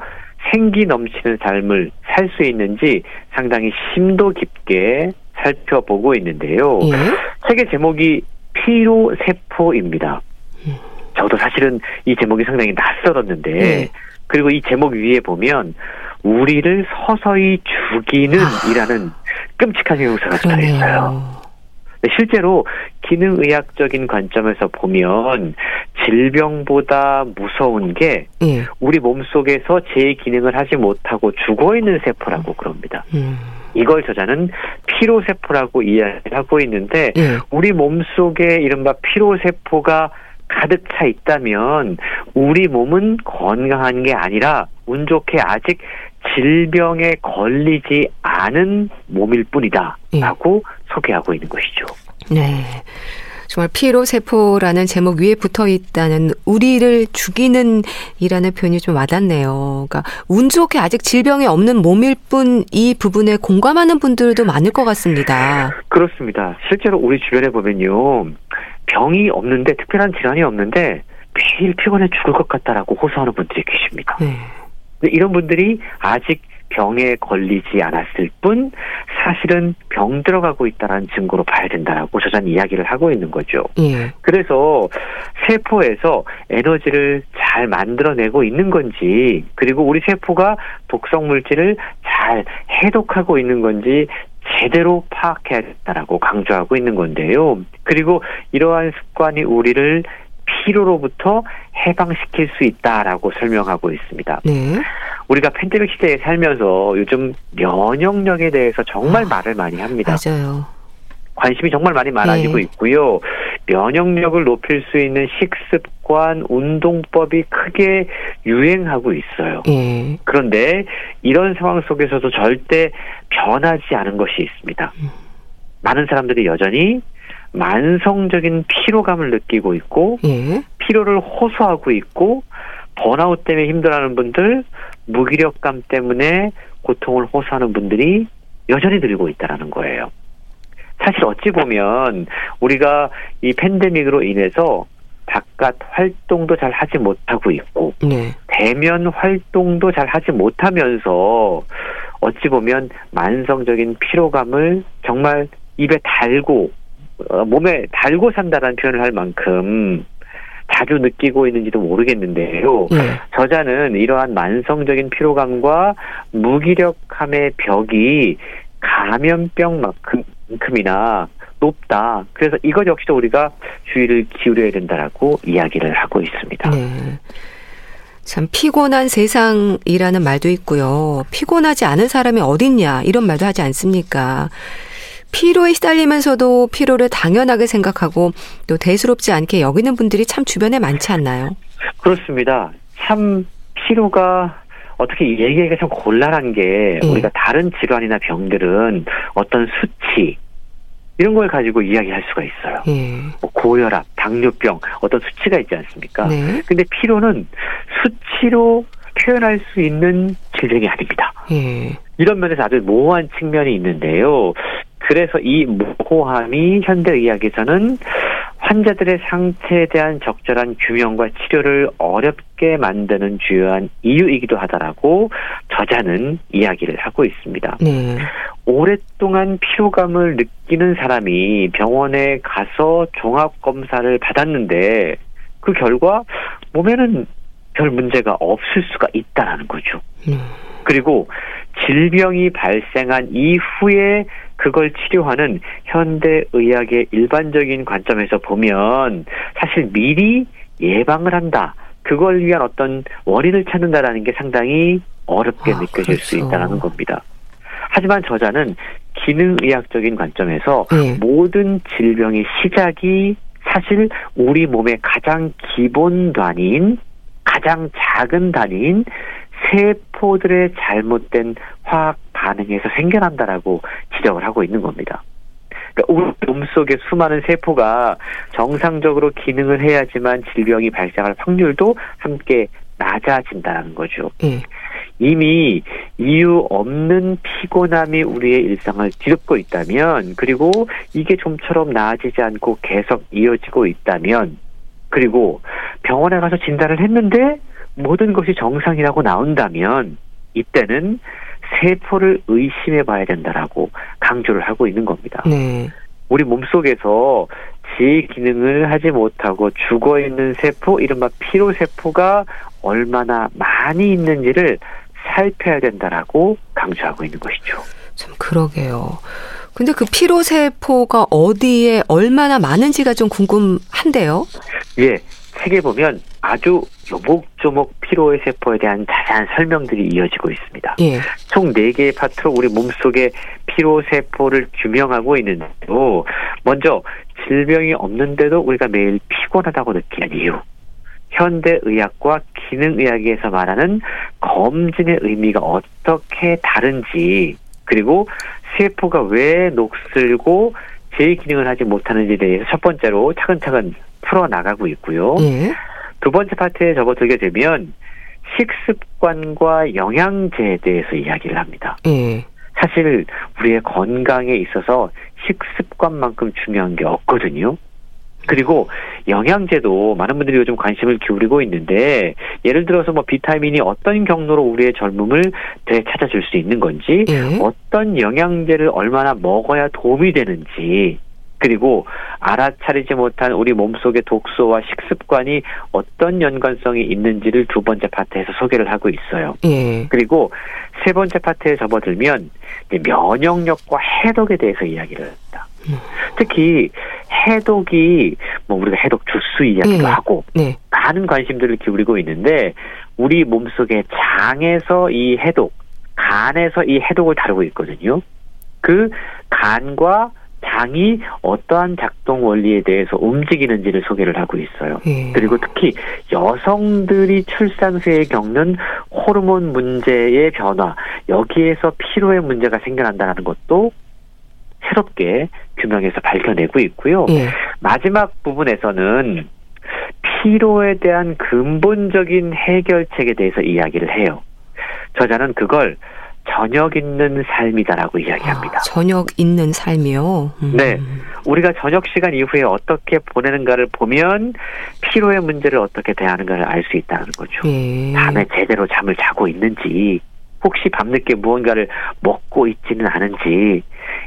생기 넘치는 삶을 살 수 있는지 상당히 심도 깊게 살펴보고 있는데요. 예? 책의 제목이 피로 세포입니다. 음. 저도 사실은 이 제목이 상당히 낯설었는데, 예. 그리고 이 제목 위에 보면 우리를 서서히 죽이는 아. 이라는 끔찍한 형용사가 들어있어요. 실제로 기능의학적인 관점에서 보면 질병보다 무서운 게 예. 우리 몸속에서 제 기능을 하지 못하고 죽어 있는 세포라고 그럽니다. 음. 이걸 저자는 피로세포라고 이야기하고 있는데 예. 우리 몸속에 이른바 피로세포가 가득 차 있다면 우리 몸은 건강한 게 아니라 운 좋게 아직 질병에 걸리지 않은 몸일 뿐이다라고 예. 소개하고 있는 것이죠. 네. 정말 피로세포라는 제목 위에 붙어 있다는 우리를 죽이는 이라는 표현이 좀 와닿네요. 그러니까 운 좋게 아직 질병이 없는 몸일 뿐 이 부분에 공감하는 분들도 많을 것 같습니다. 그렇습니다. 실제로 우리 주변에 보면요. 병이 없는데 특별한 질환이 없는데 매일 피곤해 죽을 것 같다라고 호소하는 분들이 계십니다. 네. 이런 분들이 아직 병에 걸리지 않았을 뿐 사실은 병 들어가고 있다는 증거로 봐야 된다라고 저자는 이야기를 하고 있는 거죠. 예. 그래서 세포에서 에너지를 잘 만들어내고 있는 건지 그리고 우리 세포가 독성 물질을 잘 해독하고 있는 건지 제대로 파악해야 된다라고 강조하고 있는 건데요. 그리고 이러한 습관이 우리를 피로로부터 해방시킬 수 있다라고 설명하고 있습니다. 네. 우리가 팬데믹 시대에 살면서 요즘 면역력에 대해서 정말 아, 말을 많이 합니다. 맞아요. 관심이 정말 많이 많아지고 네. 있고요. 면역력을 높일 수 있는 식습관, 운동법이 크게 유행하고 있어요. 예. 그런데 이런 상황 속에서도 절대 변하지 않은 것이 있습니다. 음. 많은 사람들이 여전히 만성적인 피로감을 느끼고 있고 예. 피로를 호소하고 있고 번아웃 때문에 힘들어하는 분들, 무기력감 때문에 고통을 호소하는 분들이 여전히 늘고 있다라는 거예요. 사실 어찌 보면 우리가 이 팬데믹으로 인해서 바깥 활동도 잘 하지 못하고 있고 네. 대면 활동도 잘 하지 못하면서 어찌 보면 만성적인 피로감을 정말 입에 달고 어, 몸에 달고 산다라는 표현을 할 만큼 자주 느끼고 있는지도 모르겠는데요. 네. 저자는 이러한 만성적인 피로감과 무기력함의 벽이 감염병만큼이나 높다. 그래서 이것 역시도 우리가 주의를 기울여야 된다라고 이야기를 하고 있습니다. 네. 참 피곤한 세상이라는 말도 있고요. 피곤하지 않은 사람이 어딨냐 이런 말도 하지 않습니까? 피로에 시달리면서도 피로를 당연하게 생각하고 또 대수롭지 않게 여기는 분들이 참 주변에 많지 않나요? 그렇습니다. 참 피로가 어떻게 얘기하기가 참 곤란한 게 예. 우리가 다른 질환이나 병들은 어떤 수치 이런 걸 가지고 이야기할 수가 있어요. 예. 뭐 고혈압, 당뇨병 어떤 수치가 있지 않습니까? 네. 근데 피로는 수치로 표현할 수 있는 질병이 아닙니다. 예. 이런 면에서 아주 모호한 측면이 있는데요. 그래서 이 모호함이 현대의학에서는 환자들의 상태에 대한 적절한 규명과 치료를 어렵게 만드는 주요한 이유이기도 하다라고 저자는 이야기를 하고 있습니다. 네. 오랫동안 피로감을 느끼는 사람이 병원에 가서 종합 검사를 받았는데 그 결과 몸에는 별 문제가 없을 수가 있다라는 거죠. 네. 그리고 질병이 발생한 이후에 그걸 치료하는 현대 의학의 일반적인 관점에서 보면 사실 미리 예방을 한다. 그걸 위한 어떤 원인을 찾는다라는 게 상당히 어렵게 아, 느껴질 그렇죠. 수 있다는 겁니다. 하지만 저자는 기능의학적인 관점에서 네. 모든 질병의 시작이 사실 우리 몸의 가장 기본 단위인 가장 작은 단위인 세포들의 잘못된 화학 반응에서 생겨난다라고 지적을 하고 있는 겁니다. 그러니까 우리 몸속에 수많은 세포가 정상적으로 기능을 해야지만 질병이 발생할 확률도 함께 낮아진다는 거죠. 네. 이미 이유 없는 피곤함이 우리의 일상을 뒤덮고 있다면, 그리고 이게 좀처럼 나아지지 않고 계속 이어지고 있다면, 그리고 병원에 가서 진단을 했는데 모든 것이 정상이라고 나온다면 이때는 세포를 의심해 봐야 된다라고 강조를 하고 있는 겁니다. 네. 우리 몸속에서 제 기능을 하지 못하고 죽어 있는 세포, 이른바 피로 세포가 얼마나 많이 있는지를 살펴야 된다라고 강조하고 있는 것이죠. 참 그러게요. 근데 그 피로 세포가 어디에 얼마나 많은지가 좀 궁금한데요. 예. 책에 보면 아주 조목조목 피로의 세포에 대한 자세한 설명들이 이어지고 있습니다. 예. 총 4개의 파트로 우리 몸속의 피로 세포를 규명하고 있는데도 먼저 질병이 없는데도 우리가 매일 피곤하다고 느끼는 이유. 현대의학과 기능의학에서 말하는 검진의 의미가 어떻게 다른지 그리고 세포가 왜 녹슬고 제 기능을 하지 못하는지에 대해서 첫 번째로 차근차근 풀어 나가고 있고요. 예. 두 번째 파트에 접어들게 되면 식습관과 영양제에 대해서 이야기를 합니다. 예. 사실 우리의 건강에 있어서 식습관만큼 중요한 게 없거든요. 그리고 영양제도 많은 분들이 요즘 관심을 기울이고 있는데 예를 들어서 뭐 비타민이 어떤 경로로 우리의 젊음을 되찾아줄 수 있는 건지 예. 어떤 영양제를 얼마나 먹어야 도움이 되는지 그리고 알아차리지 못한 우리 몸속의 독소와 식습관이 어떤 연관성이 있는지를 두 번째 파트에서 소개를 하고 있어요. 예. 그리고 세 번째 파트에 접어들면 면역력과 해독에 대해서 이야기를 합니다. 음. 특히 해독이 뭐 우리가 해독 주스 이야기도 네. 하고 네. 많은 관심들을 기울이고 있는데 우리 몸속의 장에서 이 해독, 간에서 이 해독을 다루고 있거든요. 그 간과 장이 어떠한 작동 원리에 대해서 움직이는지를 소개를 하고 있어요. 예. 그리고 특히 여성들이 출산 후에 겪는 호르몬 문제의 변화, 여기에서 피로의 문제가 생겨난다는 것도 새롭게 규명해서 밝혀내고 있고요. 예. 마지막 부분에서는 피로에 대한 근본적인 해결책에 대해서 이야기를 해요. 저자는 그걸 저녁 있는 삶이다라고 이야기합니다. 아, 저녁 있는 삶이요? 음. 네. 우리가 저녁 시간 이후에 어떻게 보내는가를 보면 피로의 문제를 어떻게 대하는가를 알 수 있다는 거죠. 예. 밤에 제대로 잠을 자고 있는지, 혹시 밤늦게 무언가를 먹고 있지는 않은지,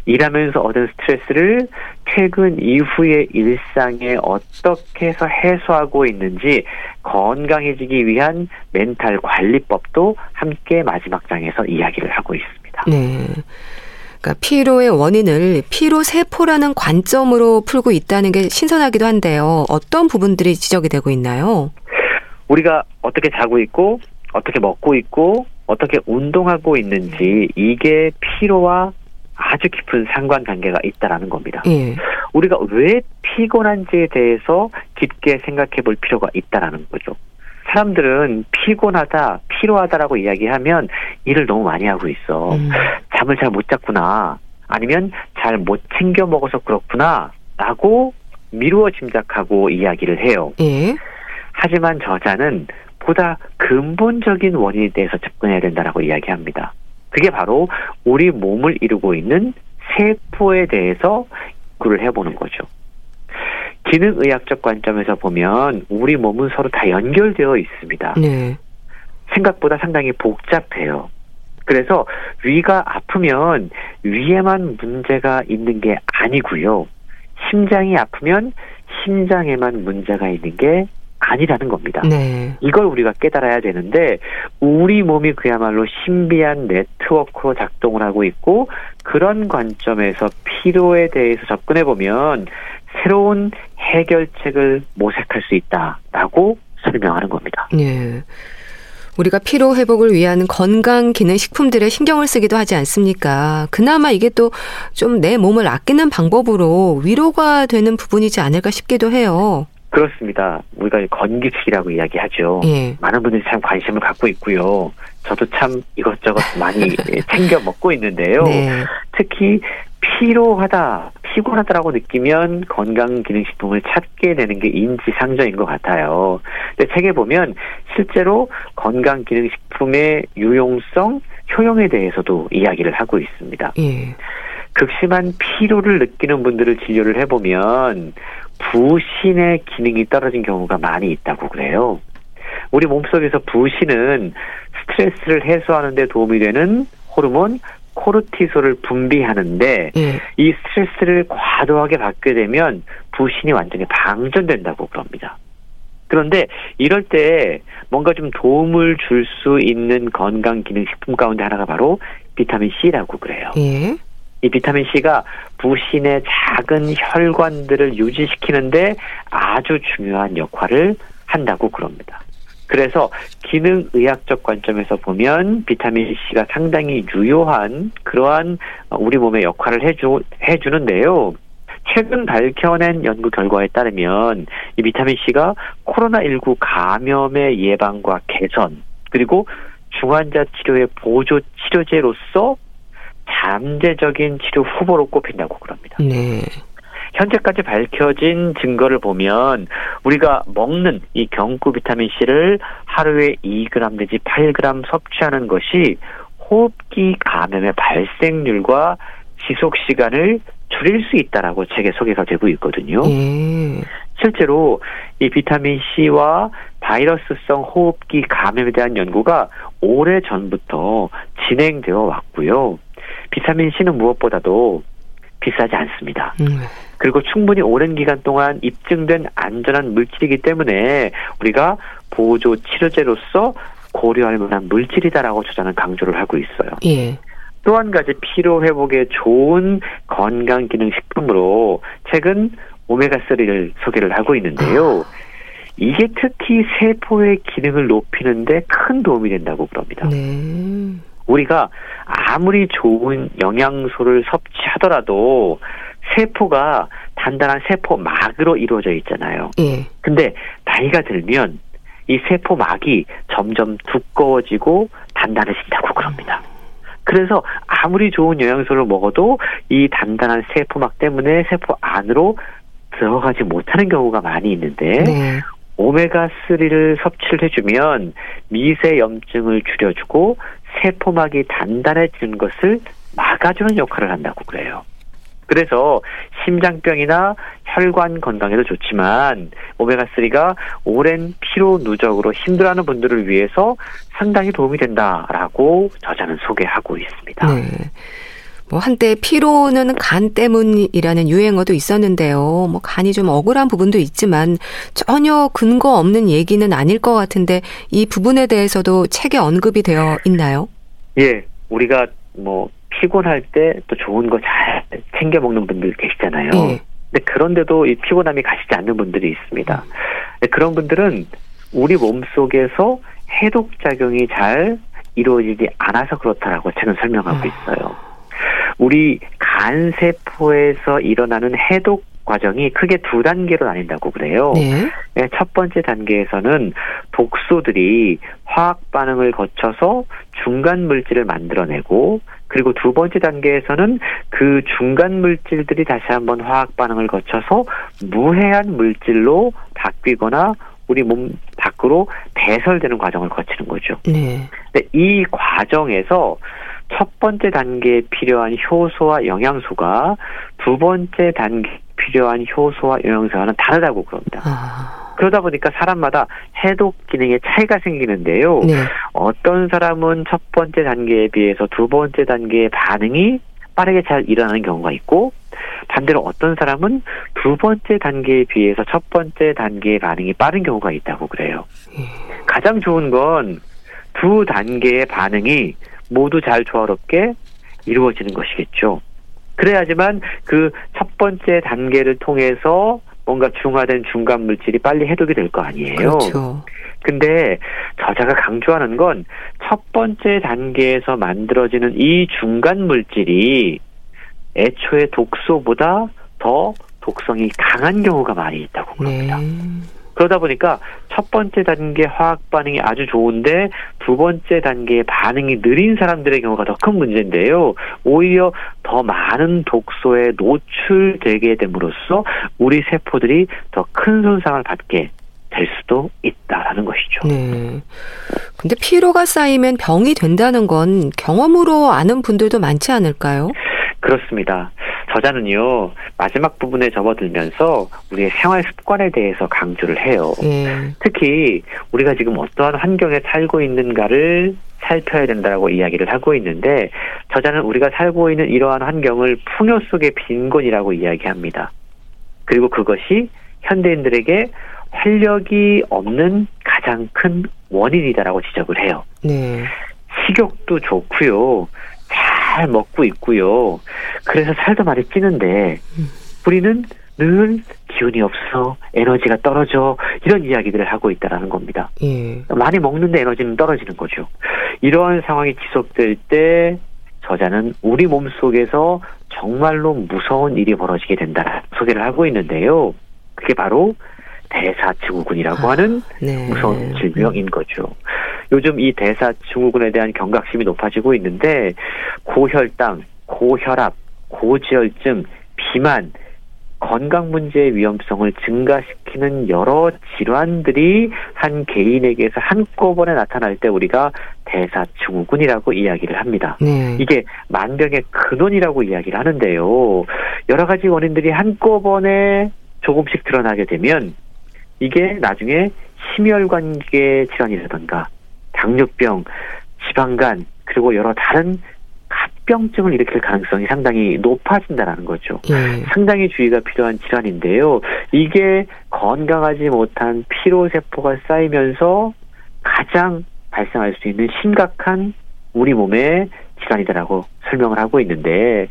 일하면서 얻은 스트레스를 퇴근 이후의 일상에 어떻게 해서 해소하고 있는지 건강해지기 위한 멘탈 관리법도 함께 마지막 장에서 이야기를 하고 있습니다. 네. 그러니까 피로의 원인을 피로 세포라는 관점으로 풀고 있다는 게 신선하기도 한데요. 어떤 부분들이 지적이 되고 있나요? 우리가 어떻게 자고 있고 어떻게 먹고 있고 어떻게 운동하고 있는지 이게 피로와 아주 깊은 상관 관계가 있다라는 겁니다. 예. 우리가 왜 피곤한지에 대해서 깊게 생각해 볼 필요가 있다라는 거죠. 사람들은 피곤하다, 피로하다라고 이야기하면 일을 너무 많이 하고 있어. 음. 잠을 잘 못 잤구나. 아니면 잘 못 챙겨 먹어서 그렇구나. 라고 미루어 짐작하고 이야기를 해요. 예. 하지만 저자는 보다 근본적인 원인에 대해서 접근해야 된다라고 이야기합니다. 그게 바로 우리 몸을 이루고 있는 세포에 대해서 연구를 해보는 거죠. 기능의학적 관점에서 보면 우리 몸은 서로 다 연결되어 있습니다. 네. 생각보다 상당히 복잡해요. 그래서 위가 아프면 위에만 문제가 있는 게 아니고요. 심장이 아프면 심장에만 문제가 있는 게 아니라는 겁니다. 네. 이걸 우리가 깨달아야 되는데 우리 몸이 그야말로 신비한 네트워크로 작동을 하고 있고 그런 관점에서 피로에 대해서 접근해 보면 새로운 해결책을 모색할 수 있다라고 설명하는 겁니다. 네. 우리가 피로 회복을 위한 건강 기능 식품들에 신경을 쓰기도 하지 않습니까? 그나마 이게 또 좀 내 몸을 아끼는 방법으로 위로가 되는 부분이지 않을까 싶기도 해요. 그렇습니다. 우리가 건기식이라고 이야기하죠. 예. 많은 분들이 참 관심을 갖고 있고요. 저도 참 이것저것 많이 <laughs> 챙겨 먹고 있는데요. 네. 특히 피로하다, 피곤하다라고 느끼면 건강기능식품을 찾게 되는 게 인지상정인 것 같아요. 근데 책에 보면 실제로 건강기능식품의 유용성, 효용에 대해서도 이야기를 하고 있습니다. 예. 극심한 피로를 느끼는 분들을 진료를 해보면 부신의 기능이 떨어진 경우가 많이 있다고 그래요. 우리 몸속에서 부신은 스트레스를 해소하는 데 도움이 되는 호르몬 코르티솔을 분비하는데 예. 이 스트레스를 과도하게 받게 되면 부신이 완전히 방전된다고 그럽니다. 그런데 이럴 때 뭔가 좀 도움을 줄 수 있는 건강 기능 식품 가운데 하나가 바로 비타민 C라고 그래요. 예. 이 비타민 C가 부신의 작은 혈관들을 유지시키는데 아주 중요한 역할을 한다고 그럽니다. 그래서 기능 의학적 관점에서 보면 비타민 C가 상당히 유효한 그러한 우리 몸의 역할을 해주, 해주는데요. 최근 밝혀낸 연구 결과에 따르면 이 비타민 C가 코로나19 감염의 예방과 개선 그리고 중환자 치료의 보조 치료제로서 잠재적인 치료 후보로 꼽힌다고 그럽니다. 네. 현재까지 밝혀진 증거를 보면 우리가 먹는 이 경구 비타민 C를 하루에 2g 내지 8g 섭취하는 것이 호흡기 감염의 발생률과 지속 시간을 줄일 수 있다라고 책에 소개가 되고 있거든요. 예. 실제로 이 비타민 C와 바이러스성 호흡기 감염에 대한 연구가 오래 전부터 진행되어 왔고요. 비타민 C는 무엇보다도 비싸지 않습니다. 음. 그리고 충분히 오랜 기간 동안 입증된 안전한 물질이기 때문에 우리가 보조 치료제로서 고려할 만한 물질이다라고 저자는 강조를 하고 있어요. 예. 또 한 가지 피로 회복에 좋은 건강 기능 식품으로 최근 오메가3를 소개를 하고 있는데요. 아. 이게 특히 세포의 기능을 높이는데 큰 도움이 된다고 그럽니다. 네. 우리가 아무리 좋은 영양소를 섭취하더라도 세포가 단단한 세포막으로 이루어져 있잖아요. 예. 근데 나이가 들면 이 세포막이 점점 두꺼워지고 단단해진다고 그럽니다. 그래서 아무리 좋은 영양소를 먹어도 이 단단한 세포막 때문에 세포 안으로 들어가지 못하는 경우가 많이 있는데 네. 오메가3를 섭취를 해주면 미세 염증을 줄여주고 세포막이 단단해지는 것을 막아주는 역할을 한다고 그래요. 그래서 심장병이나 혈관 건강에도 좋지만 오메가3가 오랜 피로 누적으로 힘들어하는 분들을 위해서 상당히 도움이 된다라고 저자는 소개하고 있습니다. 네. 뭐 한때 피로는 간 때문이라는 유행어도 있었는데요. 뭐 간이 좀 억울한 부분도 있지만 전혀 근거 없는 얘기는 아닐 것 같은데 이 부분에 대해서도 책에 언급이 되어 있나요? 예, 우리가 뭐 피곤할 때 또 좋은 거 잘 챙겨 먹는 분들 계시잖아요. 예. 근데 그런데도 이 피곤함이 가시지 않는 분들이 있습니다. 그런 분들은 우리 몸 속에서 해독 작용이 잘 이루어지지 않아서 그렇다라고 책은 설명하고 아. 있어요. 우리 간 세포에서 일어나는 해독 과정이 크게 두 단계로 나뉜다고 그래요. 네. 네. 첫 번째 단계에서는 독소들이 화학 반응을 거쳐서 중간 물질을 만들어내고 그리고 두 번째 단계에서는 그 중간 물질들이 다시 한번 화학 반응을 거쳐서 무해한 물질로 바뀌거나 우리 몸 밖으로 배설되는 과정을 거치는 거죠. 네. 근데 이 과정에서 첫 번째 단계에 필요한 효소와 영양소가 두 번째 단계에 필요한 효소와 영양소와는 다르다고 그럽니다. 아. 그러다 보니까 사람마다 해독 기능에 차이가 생기는데요. 네. 어떤 사람은 첫 번째 단계에 비해서 두 번째 단계의 반응이 빠르게 잘 일어나는 경우가 있고 반대로 어떤 사람은 두 번째 단계에 비해서 첫 번째 단계의 반응이 빠른 경우가 있다고 그래요. 예. 가장 좋은 건 두 단계의 반응이 모두 잘 조화롭게 이루어지는 것이겠죠. 그래야지만 그 첫 번째 단계를 통해서 뭔가 중화된 중간 물질이 빨리 해독이 될 거 아니에요. 그렇죠. 근데 저자가 강조하는 건 첫 번째 단계에서 만들어지는 이 중간 물질이 애초에 독소보다 더 독성이 강한 경우가 많이 있다고 그럽니다. 네. 그러다 보니까 첫 번째 단계 화학 반응이 아주 좋은데 두 번째 단계의 반응이 느린 사람들의 경우가 더 큰 문제인데요. 오히려 더 많은 독소에 노출되게 됨으로써 우리 세포들이 더 큰 손상을 받게 될 수도 있다라는 것이죠. 네. 근데 피로가 쌓이면 병이 된다는 건 경험으로 아는 분들도 많지 않을까요? 그렇습니다. 저자는요 마지막 부분에 접어들면서 우리의 생활 습관에 대해서 강조를 해요. 예. 특히 우리가 지금 어떠한 환경에 살고 있는가를 살펴야 된다고 이야기를 하고 있는데 저자는 우리가 살고 있는 이러한 환경을 풍요 속의 빈곤이라고 이야기합니다. 그리고 그것이 현대인들에게 활력이 없는 가장 큰 원인이다라고 지적을 해요. 네. 식욕도 좋고요. 잘 먹고 있고요. 그래서 살도 많이 찌는데 우리는 늘 기운이 없어 에너지가 떨어져 이런 이야기들을 하고 있다라는 겁니다. 예. 많이 먹는데 에너지는 떨어지는 거죠. 이러한 상황이 지속될 때 저자는 우리 몸 속에서 정말로 무서운 일이 벌어지게 된다라는 소개를 하고 있는데요. 그게 바로 대사증후군이라고 아, 하는 네. 무서운 질병인 거죠. 요즘 이 대사증후군에 대한 경각심이 높아지고 있는데 고혈당, 고혈압, 고지혈증, 비만, 건강 문제의 위험성을 증가시키는 여러 질환들이 한 개인에게서 한꺼번에 나타날 때 우리가 대사증후군이라고 이야기를 합니다. 네. 이게 만병의 근원이라고 이야기를 하는데요. 여러 가지 원인들이 한꺼번에 조금씩 드러나게 되면 이게 나중에 심혈관계 질환이라든가 당뇨병, 지방간 그리고 여러 다른 합병증을 일으킬 가능성이 상당히 높아진다라는 거죠. 예. 상당히 주의가 필요한 질환인데요. 이게 건강하지 못한 피로 세포가 쌓이면서 가장 발생할 수 있는 심각한 우리 몸의 질환이다라고 설명을 하고 있는데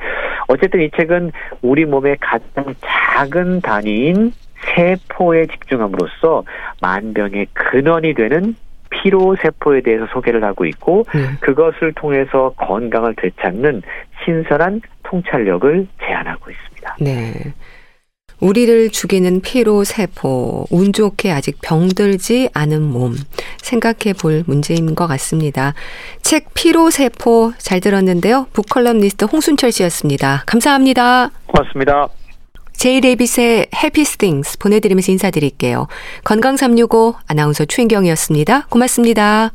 어쨌든 이 책은 우리 몸의 가장 작은 단위인 세포에 집중함으로써 만병의 근원이 되는 피로 세포에 대해서 소개를 하고 있고 네. 그것을 통해서 건강을 되찾는 신선한 통찰력을 제안하고 있습니다. 네. 우리를 죽이는 피로 세포, 운 좋게 아직 병들지 않은 몸, 생각해 볼 문제인 것 같습니다. 책 피로 세포 잘 들었는데요. 북컬럼니스트 홍순철 씨였습니다. 감사합니다. 고맙습니다. 제이데빗의 해피 스팅스 보내드리면서 인사드릴게요. 건강365 아나운서 최인경이었습니다. 고맙습니다.